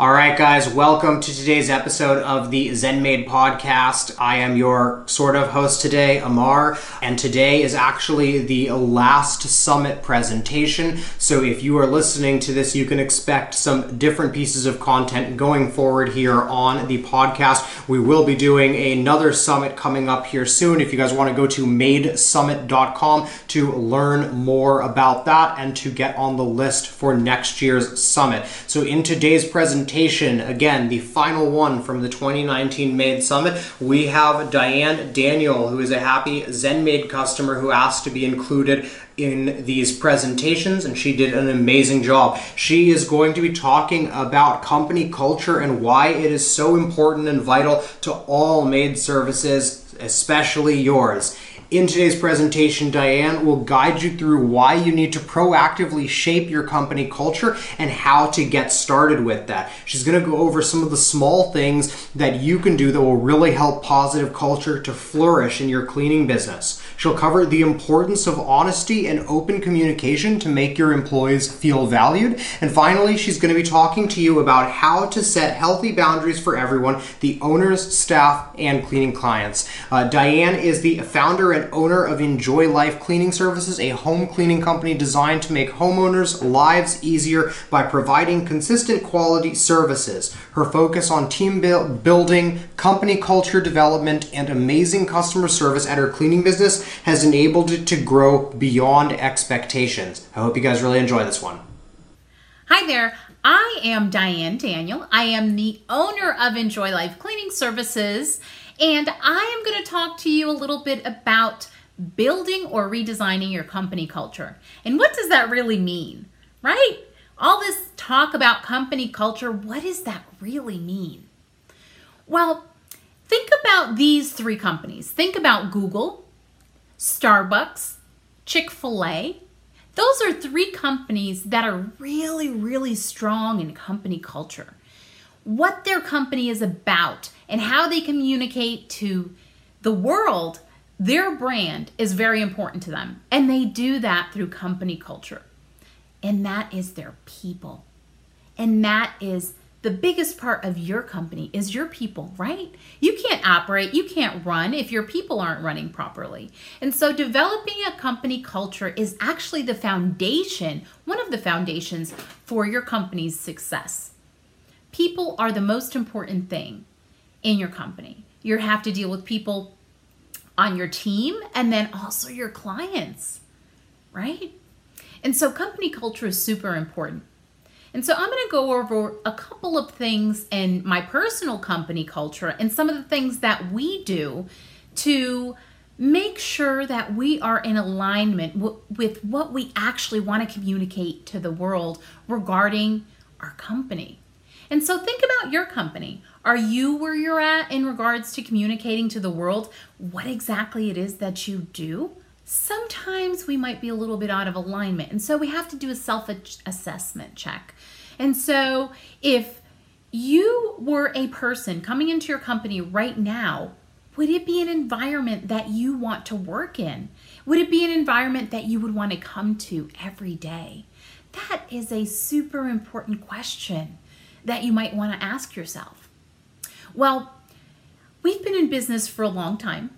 All right, guys, welcome to today's episode of the ZenMaid podcast. I am your sort of host today, Amar, and today is actually the last summit presentation. So if you are listening to this, you can expect some different pieces of content going forward here on the podcast. We will be doing another summit coming up here soon. If you guys want to go to maidsummit.com to learn more about that and to get on the list for next year's summit. So in today's presentation, presentation, again, the final one from the 2019 Maid Summit, we have Diane Daniel, who is a happy Zen ZenMaid customer who asked to be included in these presentations and she did an amazing job. She is going to be talking about company culture and why it is so important and vital to all maid services, especially yours. In today's presentation, Diane will guide you through why you need to proactively shape your company culture and how to get started with that. She's going to go over some of the small things that you can do that will really help positive culture to flourish in your cleaning business. She'll cover the importance of honesty and open communication to make your employees feel valued. And finally, she's going to be talking to you about how to set healthy boundaries for everyone the owners, staff, and cleaning clients. Uh, Diane is the founder and and owner of Enjoy Life Cleaning Services, a home cleaning company designed to make homeowners' lives easier by providing consistent quality services. Her focus on team building, company culture development, and amazing customer service at her cleaning business has enabled it to grow beyond expectations. I hope you guys really enjoy this one. Hi there. I am Diane Daniel. I am the owner of Enjoy Life Cleaning Services and I am going to talk to you a little bit about building or redesigning your company culture. And what does that really mean, right? All this talk about company culture, what does that really mean? Well, think about these three companies. Think about Google, Starbucks, Chick fil A. Those are three companies that are really, really strong in company culture. What their company is about and how they communicate to the world, their brand is very important to them. And they do that through company culture. And that is their people. And that is the biggest part of your company is your people, right? You can't operate, you can't run if your people aren't running properly. And so developing a company culture is actually the foundation, one of the foundations for your company's success. People are the most important thing in your company. You have to deal with people on your team and then also your clients, right? And so company culture is super important. And so I'm going to go over a couple of things in my personal company culture and some of the things that we do to make sure that we are in alignment with what we actually want to communicate to the world regarding our company. And so think about your company. Are you where you're at in regards to communicating to the world what exactly it is that you do? Sometimes we might be a little bit out of alignment. And so we have to do a self assessment check. And so if you were a person coming into your company right now, would it be an environment that you want to work in? Would it be an environment that you would want to come to every day? That is a super important question that you might want to ask yourself? Well, we've been in business for a long time,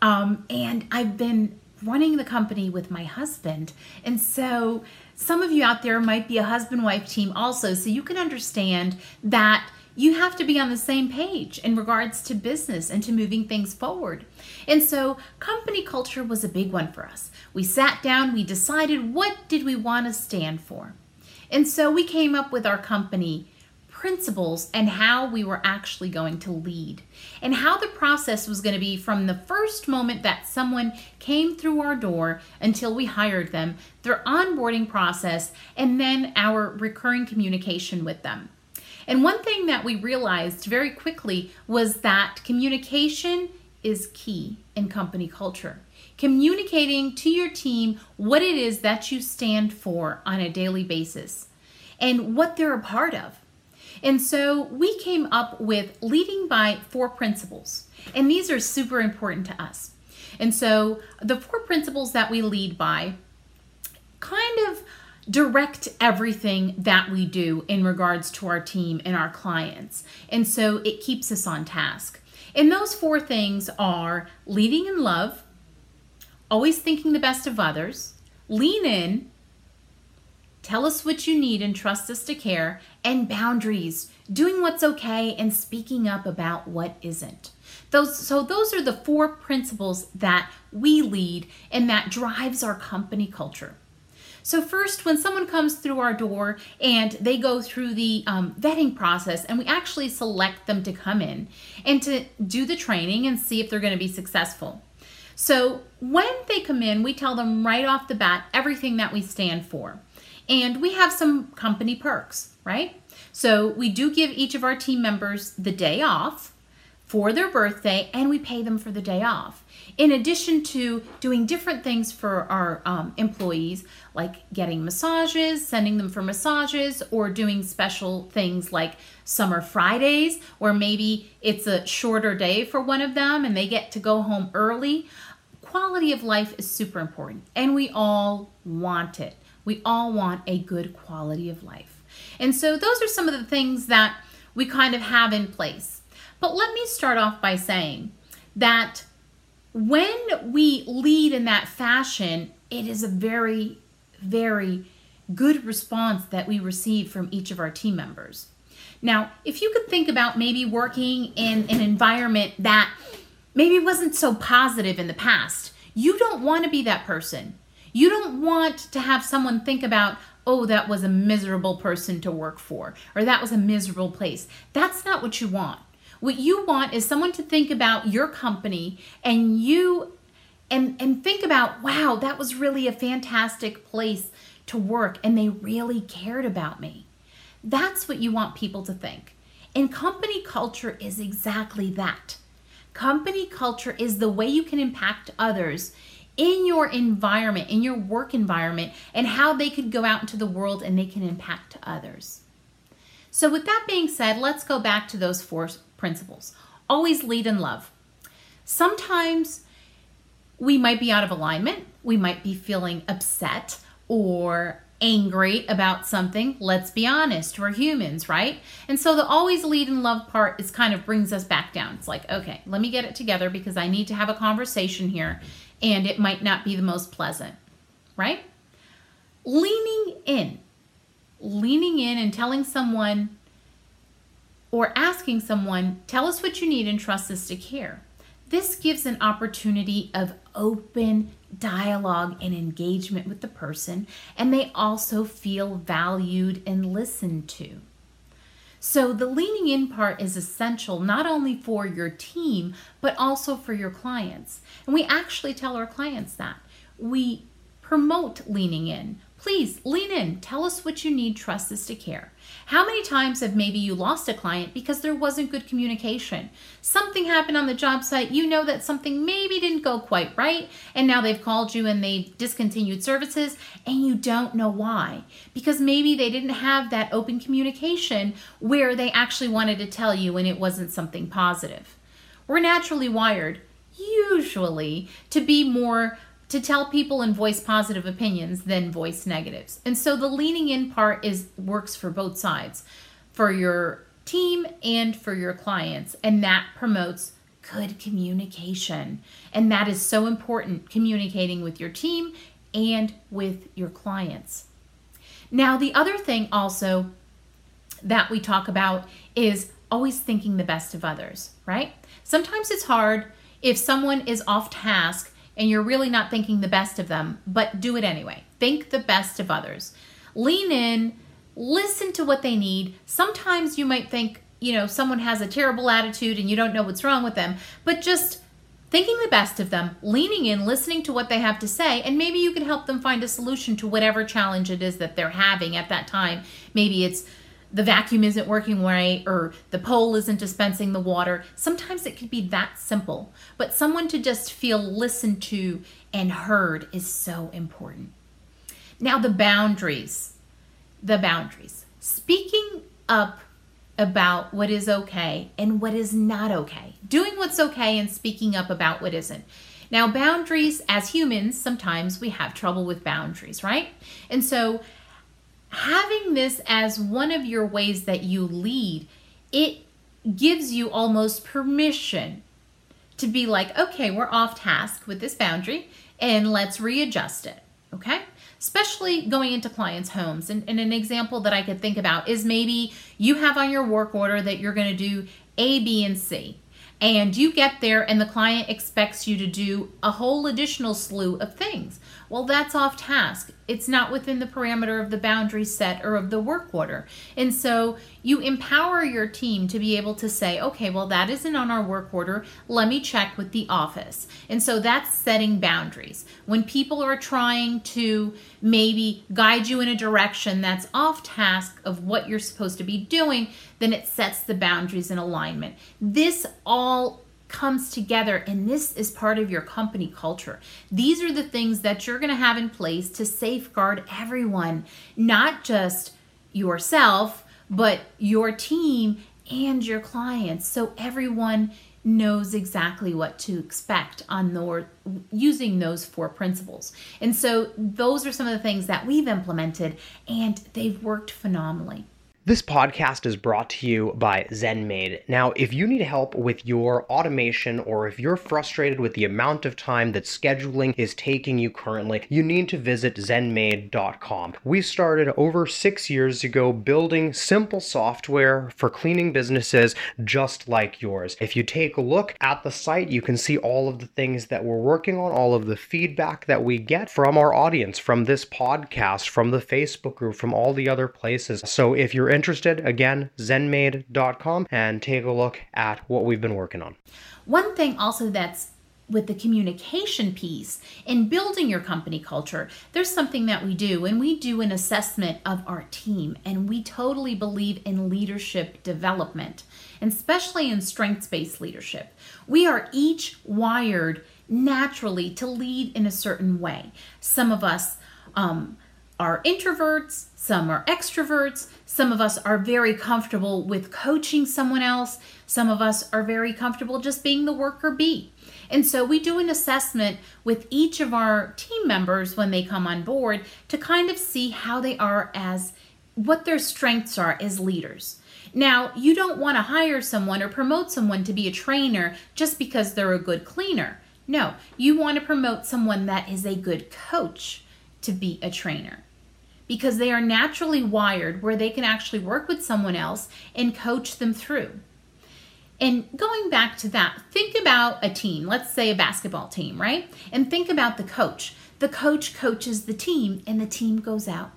um, and I've been running the company with my husband. And so, some of you out there might be a husband wife team also, so you can understand that you have to be on the same page in regards to business and to moving things forward. And so company culture was a big one for us. We sat down, we decided what did we want to stand for. And so we came up with our company principles and how we were actually going to lead, and how the process was going to be from the first moment that someone came through our door until we hired them, their onboarding process, and then our recurring communication with them. And one thing that we realized very quickly was that communication is key in company culture. Communicating to your team what it is that you stand for on a daily basis and what they're a part of. And so we came up with leading by four principles. And these are super important to us. And so the four principles that we lead by kind of direct everything that we do in regards to our team and our clients. And so it keeps us on task. And those four things are leading in love, always thinking the best of others, lean in, tell us what you need and trust us to care, and boundaries, doing what's okay and speaking up about what isn't. Those, so those are the four principles that we lead and that drives our company culture. So, first, when someone comes through our door and they go through the um, vetting process, and we actually select them to come in and to do the training and see if they're going to be successful. So, when they come in, we tell them right off the bat everything that we stand for. And we have some company perks, right? So, we do give each of our team members the day off for their birthday and we pay them for the day off. In addition to doing different things for our um, employees, like getting massages, sending them for massages, or doing special things like summer Fridays, where maybe it's a shorter day for one of them and they get to go home early. Quality of life is super important and we all want it. We all want a good quality of life. And so, those are some of the things that we kind of have in place. But let me start off by saying that when we lead in that fashion, it is a very, very good response that we receive from each of our team members. Now, if you could think about maybe working in an environment that maybe wasn't so positive in the past, you don't want to be that person. You don't want to have someone think about, oh, that was a miserable person to work for, or that was a miserable place. That's not what you want. What you want is someone to think about your company and you and and think about, wow, that was really a fantastic place to work and they really cared about me. That's what you want people to think. And company culture is exactly that. Company culture is the way you can impact others in your environment, in your work environment, and how they could go out into the world and they can impact others. So, with that being said, let's go back to those four principles. Always lead in love. Sometimes we might be out of alignment, we might be feeling upset or angry about something. Let's be honest, we're humans, right? And so the always lead in love part is kind of brings us back down. It's like, okay, let me get it together because I need to have a conversation here and it might not be the most pleasant, right? Leaning in, leaning in and telling someone or asking someone, tell us what you need and trust us to care. This gives an opportunity of open dialogue and engagement with the person, and they also feel valued and listened to. So, the leaning in part is essential not only for your team, but also for your clients. And we actually tell our clients that. We promote leaning in. Please lean in, tell us what you need, trust us to care. How many times have maybe you lost a client because there wasn't good communication? Something happened on the job site, you know that something maybe didn't go quite right, and now they've called you and they've discontinued services, and you don't know why. Because maybe they didn't have that open communication where they actually wanted to tell you and it wasn't something positive. We're naturally wired, usually, to be more to tell people and voice positive opinions than voice negatives. And so the leaning in part is works for both sides, for your team and for your clients, and that promotes good communication. And that is so important communicating with your team and with your clients. Now, the other thing also that we talk about is always thinking the best of others, right? Sometimes it's hard if someone is off task and you're really not thinking the best of them, but do it anyway. Think the best of others. Lean in, listen to what they need. Sometimes you might think, you know, someone has a terrible attitude and you don't know what's wrong with them, but just thinking the best of them, leaning in, listening to what they have to say, and maybe you can help them find a solution to whatever challenge it is that they're having at that time. Maybe it's the vacuum isn't working right or the pole isn't dispensing the water. Sometimes it could be that simple, but someone to just feel listened to and heard is so important. Now, the boundaries. The boundaries. Speaking up about what is okay and what is not okay. Doing what's okay and speaking up about what isn't. Now, boundaries, as humans, sometimes we have trouble with boundaries, right? And so, having this as one of your ways that you lead, it gives you almost permission to be like, okay, we're off task with this boundary and let's readjust it. Okay? Especially going into clients' homes. And, and an example that I could think about is maybe you have on your work order that you're going to do A, B, and C and you get there and the client expects you to do a whole additional slew of things. Well, that's off task. It's not within the parameter of the boundary set or of the work order. And so you empower your team to be able to say, okay, well, that isn't on our work order. Let me check with the office. And so that's setting boundaries. When people are trying to maybe guide you in a direction that's off task of what you're supposed to be doing, then it sets the boundaries in alignment. This all comes together and this is part of your company culture. These are the things that you're going to have in place to safeguard everyone, not just yourself, but your team and your clients. So everyone knows exactly what to expect on the, using those four principles. And so those are some of the things that we've implemented and they've worked phenomenally. This podcast is brought to you by ZenMaid. Now, if you need help with your automation or if you're frustrated with the amount of time that scheduling is taking you currently, you need to visit zenmaid.com. We started over six years ago building simple software for cleaning businesses just like yours. If you take a look at the site, you can see all of the things that we're working on, all of the feedback that we get from our audience, from this podcast, from the Facebook group, from all the other places. So if you're interested, again, zenmaid.com and take a look at what we've been working on. One thing also that's with the communication piece in building your company culture, there's something that we do, and we do an assessment of our team, and we totally believe in leadership development, and especially in strengths based leadership. We are each wired naturally to lead in a certain way. Some of us um, are introverts, some are extroverts, some of us are very comfortable with coaching someone else, some of us are very comfortable just being the worker bee. And so we do an assessment with each of our team members when they come on board to kind of see how they are as what their strengths are as leaders. Now, you don't want to hire someone or promote someone to be a trainer just because they're a good cleaner. No, you want to promote someone that is a good coach to be a trainer because they are naturally wired where they can actually work with someone else and coach them through. And going back to that, think about a team, let's say a basketball team, right? And think about the coach. The coach coaches the team, and the team goes out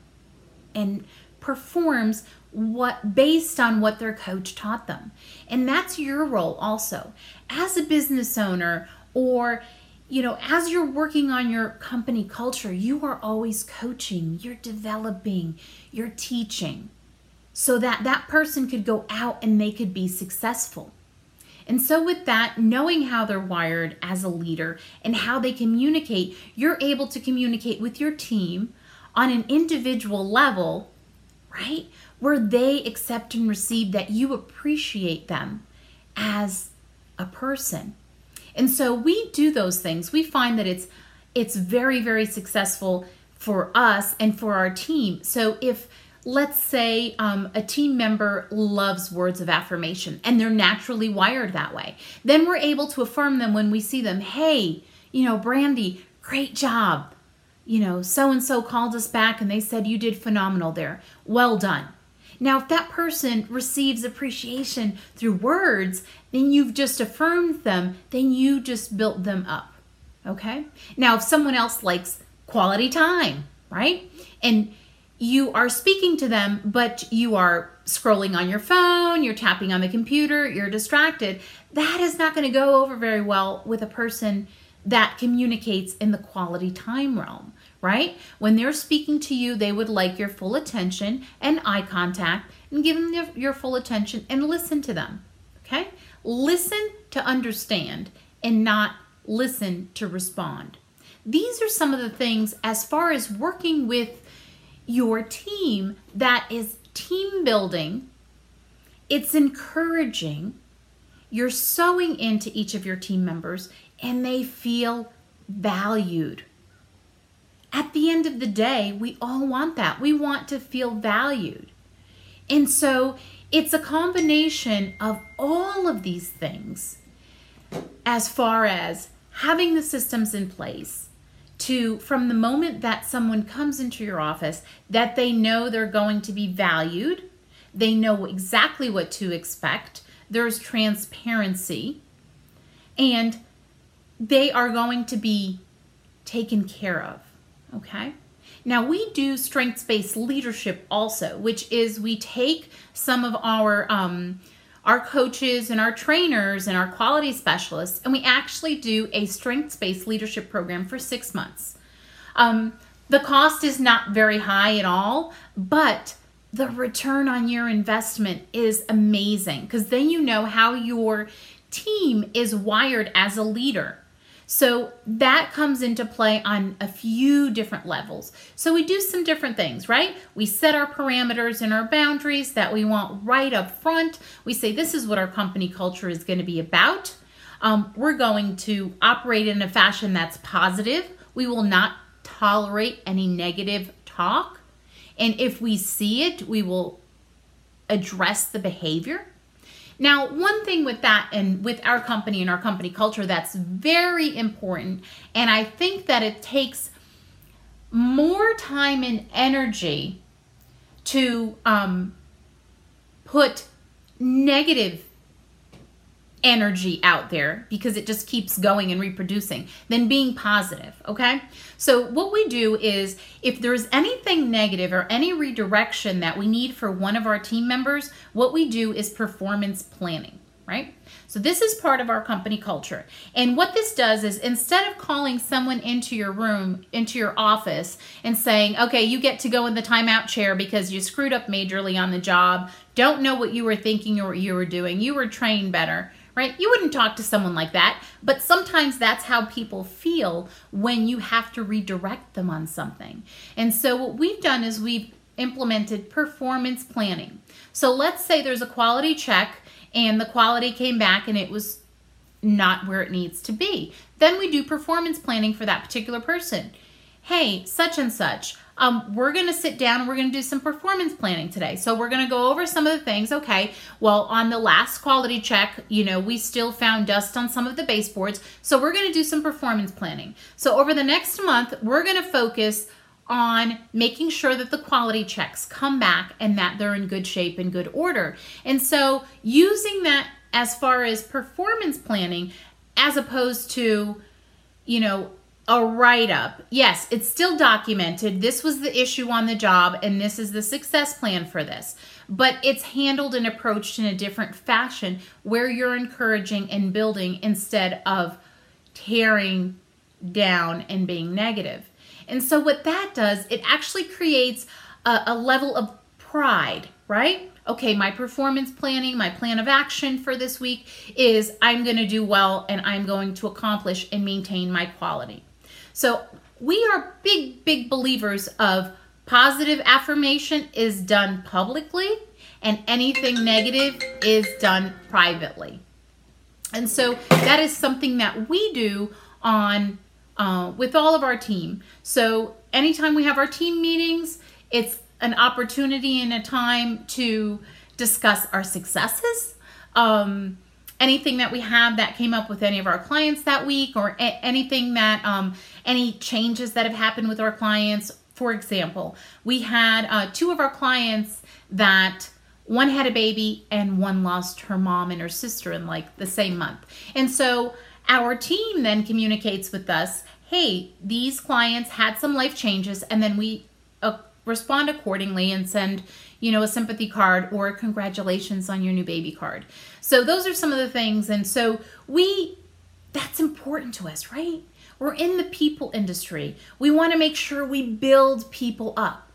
and performs what based on what their coach taught them. And that's your role also. As a business owner or you know, as you're working on your company culture, you are always coaching, you're developing, you're teaching so that that person could go out and they could be successful. And so, with that, knowing how they're wired as a leader and how they communicate, you're able to communicate with your team on an individual level, right? Where they accept and receive that you appreciate them as a person. And so we do those things. We find that it's it's very very successful for us and for our team. So if let's say um, a team member loves words of affirmation and they're naturally wired that way, then we're able to affirm them when we see them. Hey, you know, Brandy, great job. You know, so and so called us back and they said you did phenomenal there. Well done. Now, if that person receives appreciation through words, then you've just affirmed them, then you just built them up. Okay? Now, if someone else likes quality time, right? And you are speaking to them, but you are scrolling on your phone, you're tapping on the computer, you're distracted, that is not going to go over very well with a person that communicates in the quality time realm right? When they're speaking to you, they would like your full attention and eye contact and give them your full attention and listen to them, okay? Listen to understand and not listen to respond. These are some of the things as far as working with your team that is team building, it's encouraging. You're sowing into each of your team members and they feel valued at the end of the day, we all want that. We want to feel valued. And so it's a combination of all of these things as far as having the systems in place to from the moment that someone comes into your office that they know they're going to be valued they know exactly what to expect there's transparency and they are going to be taken care of okay now we do strengths based leadership also which is we take some of our um, our coaches and our trainers and our quality specialists, and we actually do a strengths based leadership program for six months. Um, the cost is not very high at all, but the return on your investment is amazing because then you know how your team is wired as a leader. So that comes into play on a few different levels. So we do some different things, right? We set our parameters and our boundaries that we want right up front. We say this is what our company culture is going to be about. Um, we're going to operate in a fashion that's positive. We will not tolerate any negative talk. And if we see it, we will address the behavior. Now, one thing with that and with our company and our company culture that's very important, and I think that it takes more time and energy to um, put negative energy out there because it just keeps going and reproducing than being positive, okay? So, what we do is if there's anything negative or any redirection that we need for one of our team members, what we do is performance planning, right? So, this is part of our company culture. And what this does is instead of calling someone into your room, into your office, and saying, okay, you get to go in the timeout chair because you screwed up majorly on the job, don't know what you were thinking or what you were doing, you were trained better right? You wouldn't talk to someone like that, but sometimes that's how people feel when you have to redirect them on something. And so what we've done is we've implemented performance planning. So let's say there's a quality check and the quality came back and it was not where it needs to be. Then we do performance planning for that particular person. Hey, such and such, um, we're going to sit down we're going to do some performance planning today. So we're going to go over some of the things. Okay, well, on the last quality check, you know, we still found dust on some of the baseboards. So we're going to do some performance planning. So over the next month, we're going to focus on making sure that the quality checks come back and that they're in good shape and good order. And so using that as far as performance planning as opposed to, you know, a write up. Yes, it's still documented. This was the issue on the job, and this is the success plan for this. But it's handled and approached in a different fashion where you're encouraging and building instead of tearing down and being negative. And so, what that does, it actually creates a, a level of pride, right? okay, my performance planning, my plan of action for this week is I'm going to do well and I'm going to accomplish and maintain my quality. So we are big, big believers of positive affirmation is done publicly and anything negative is done privately. And so that is something that we do on uh, with all of our team. So anytime we have our team meetings, it's an opportunity and a time to discuss our successes. Um, anything that we have that came up with any of our clients that week or a- anything that um, any changes that have happened with our clients for example we had uh, two of our clients that one had a baby and one lost her mom and her sister in like the same month and so our team then communicates with us hey these clients had some life changes and then we uh, respond accordingly and send you know, a sympathy card or congratulations on your new baby card. So those are some of the things. And so we, that's important to us, right? We're in the people industry. We want to make sure we build people up.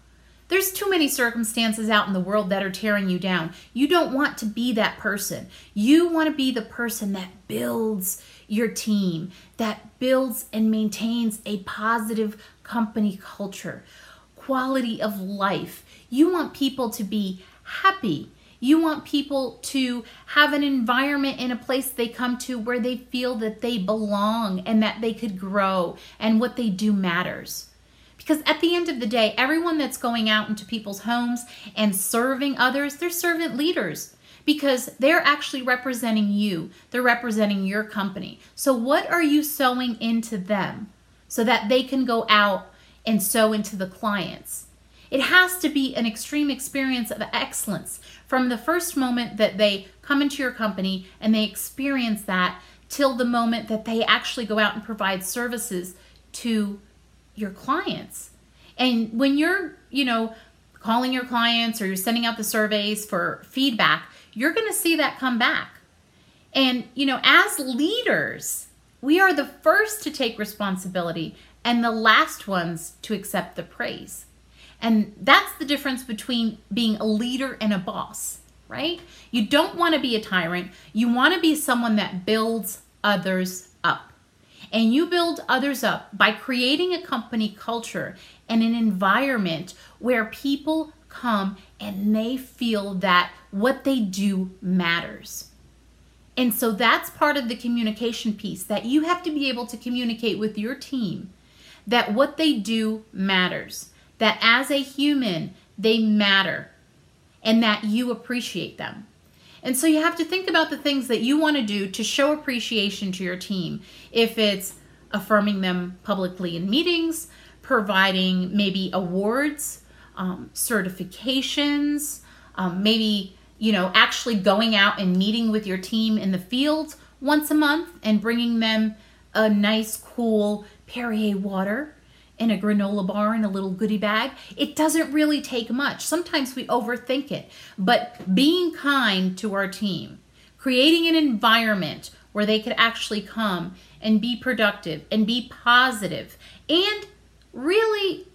There's too many circumstances out in the world that are tearing you down. You don't want to be that person. You want to be the person that builds your team, that builds and maintains a positive company culture, quality of life. You want people to be happy. You want people to have an environment in a place they come to where they feel that they belong and that they could grow and what they do matters. Because at the end of the day, everyone that's going out into people's homes and serving others, they're servant leaders because they're actually representing you. They're representing your company. So, what are you sowing into them so that they can go out and sow into the clients? It has to be an extreme experience of excellence from the first moment that they come into your company and they experience that till the moment that they actually go out and provide services to your clients. And when you're, you know, calling your clients or you're sending out the surveys for feedback, you're going to see that come back. And, you know, as leaders, we are the first to take responsibility and the last ones to accept the praise. And that's the difference between being a leader and a boss, right? You don't want to be a tyrant. You want to be someone that builds others up. And you build others up by creating a company culture and an environment where people come and they feel that what they do matters. And so that's part of the communication piece that you have to be able to communicate with your team that what they do matters that as a human, they matter and that you appreciate them. And so you have to think about the things that you want to do to show appreciation to your team. If it's affirming them publicly in meetings, providing maybe awards, um, certifications, um, maybe you know actually going out and meeting with your team in the field once a month and bringing them a nice cool Perrier water in a granola bar in a little goodie bag. It doesn't really take much. Sometimes we overthink it, but being kind to our team, creating an environment where they could actually come and be productive and be positive and really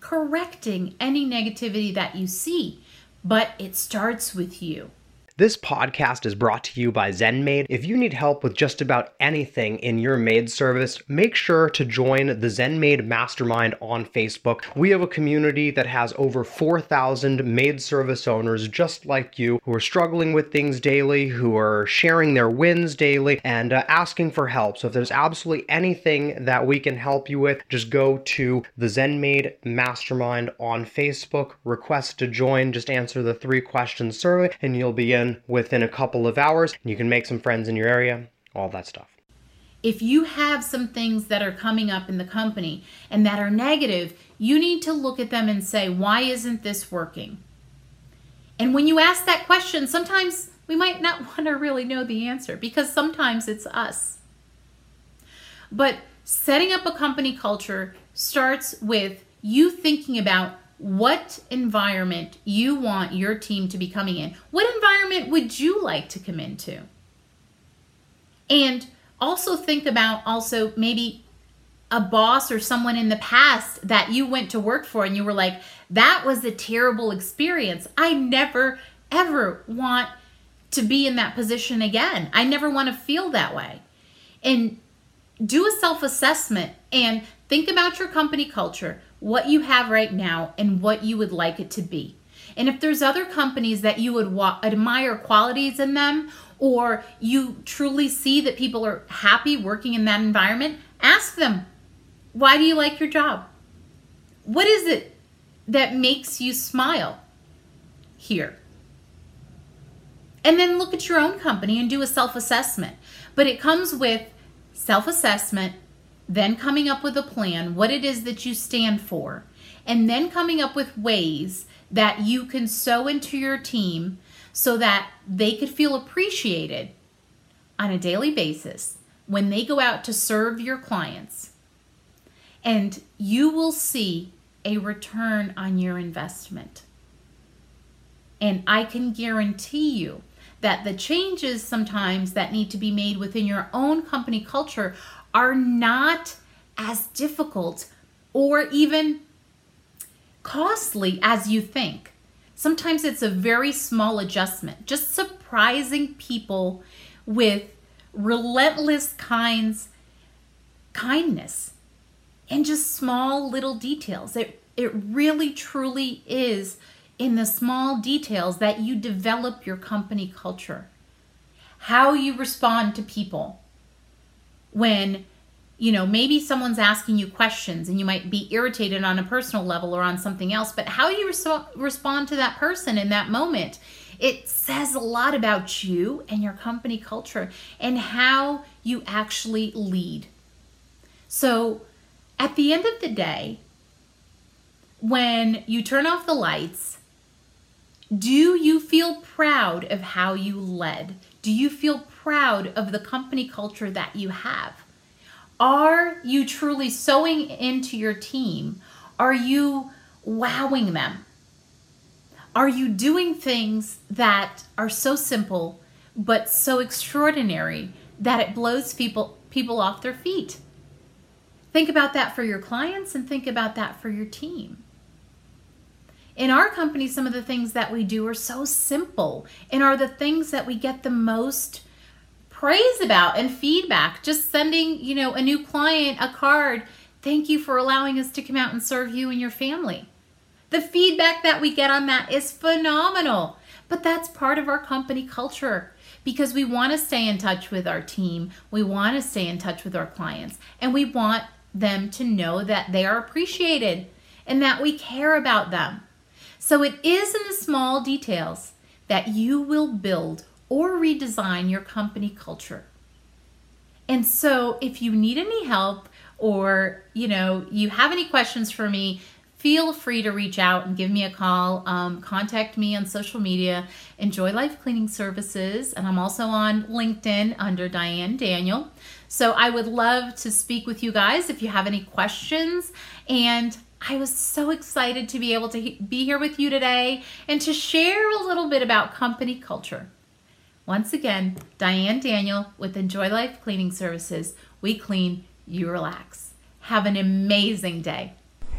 correcting any negativity that you see. But it starts with you. This podcast is brought to you by ZenMaid. If you need help with just about anything in your maid service, make sure to join the ZenMaid Mastermind on Facebook. We have a community that has over 4,000 maid service owners just like you who are struggling with things daily, who are sharing their wins daily, and uh, asking for help. So if there's absolutely anything that we can help you with, just go to the ZenMaid Mastermind on Facebook, request to join, just answer the three questions survey, and you'll be in within a couple of hours. You can make some friends in your area, all that stuff. If you have some things that are coming up in the company and that are negative, you need to look at them and say, why isn't this working? And when you ask that question, sometimes we might not want to really know the answer because sometimes it's us. But setting up a company culture starts with you thinking about what environment you want your team to be coming in. What environment would you like to come into? And also think about also maybe a boss or someone in the past that you went to work for and you were like, that was a terrible experience. I never, ever want to be in that position again. I never want to feel that way. And do a self assessment and think about your company culture what you have right now and what you would like it to be. And if there's other companies that you would wa- admire qualities in them, or you truly see that people are happy working in that environment, ask them, why do you like your job? What is it that makes you smile here? And then look at your own company and do a self assessment. But it comes with self assessment then coming up with a plan, what it is that you stand for, and then coming up with ways that you can sow into your team so that they could feel appreciated on a daily basis when they go out to serve your clients. And you will see a return on your investment. And I can guarantee you that the changes sometimes that need to be made within your own company culture are not as difficult or even costly as you think. Sometimes it's a very small adjustment, just surprising people with relentless kinds kindness and just small little details. It it really truly is in the small details that you develop your company culture. How you respond to people, when you know, maybe someone's asking you questions and you might be irritated on a personal level or on something else, but how you res- respond to that person in that moment, it says a lot about you and your company culture and how you actually lead. So, at the end of the day, when you turn off the lights, do you feel proud of how you led? Do you feel proud of the company culture that you have? Are you truly sowing into your team? Are you wowing them? Are you doing things that are so simple but so extraordinary that it blows people people off their feet? Think about that for your clients and think about that for your team. In our company, some of the things that we do are so simple and are the things that we get the most praise about and feedback. Just sending, you know, a new client a card. Thank you for allowing us to come out and serve you and your family. The feedback that we get on that is phenomenal. But that's part of our company culture because we want to stay in touch with our team. We want to stay in touch with our clients and we want them to know that they are appreciated and that we care about them. So it is in the small details that you will build or redesign your company culture. And so if you need any help or, you know, you have any questions for me, feel free to reach out and give me a call. Um, contact me on social media, Enjoy Life Cleaning Services, and I'm also on LinkedIn under Diane Daniel. So I would love to speak with you guys if you have any questions. And I was so excited to be able to be here with you today and to share a little bit about company culture. Once again, Diane Daniel with Enjoy Life Cleaning Services. We clean, you relax. Have an amazing day.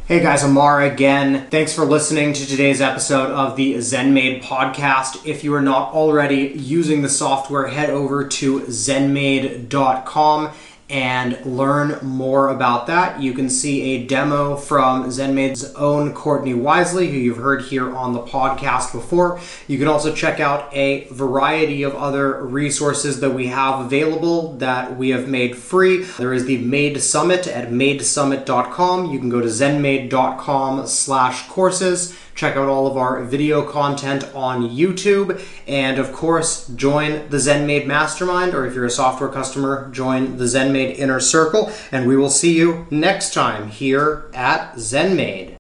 Hey guys, Amar again. Thanks for listening to today's episode of the ZenMaid podcast. If you are not already using the software, head over to zenmaid.com and learn more about that. You can see a demo from ZenMaid's own Courtney Wisely, who you've heard here on the podcast before. You can also check out a variety of other resources that we have available that we have made free. There is the Maid Summit at maidsummit.com. You can go to zenmaid.com slash courses check out all of our video content on YouTube, and of course, join the ZenMaid Mastermind, or if you're a software customer, join the ZenMaid Inner Circle, and we will see you next time here at ZenMaid.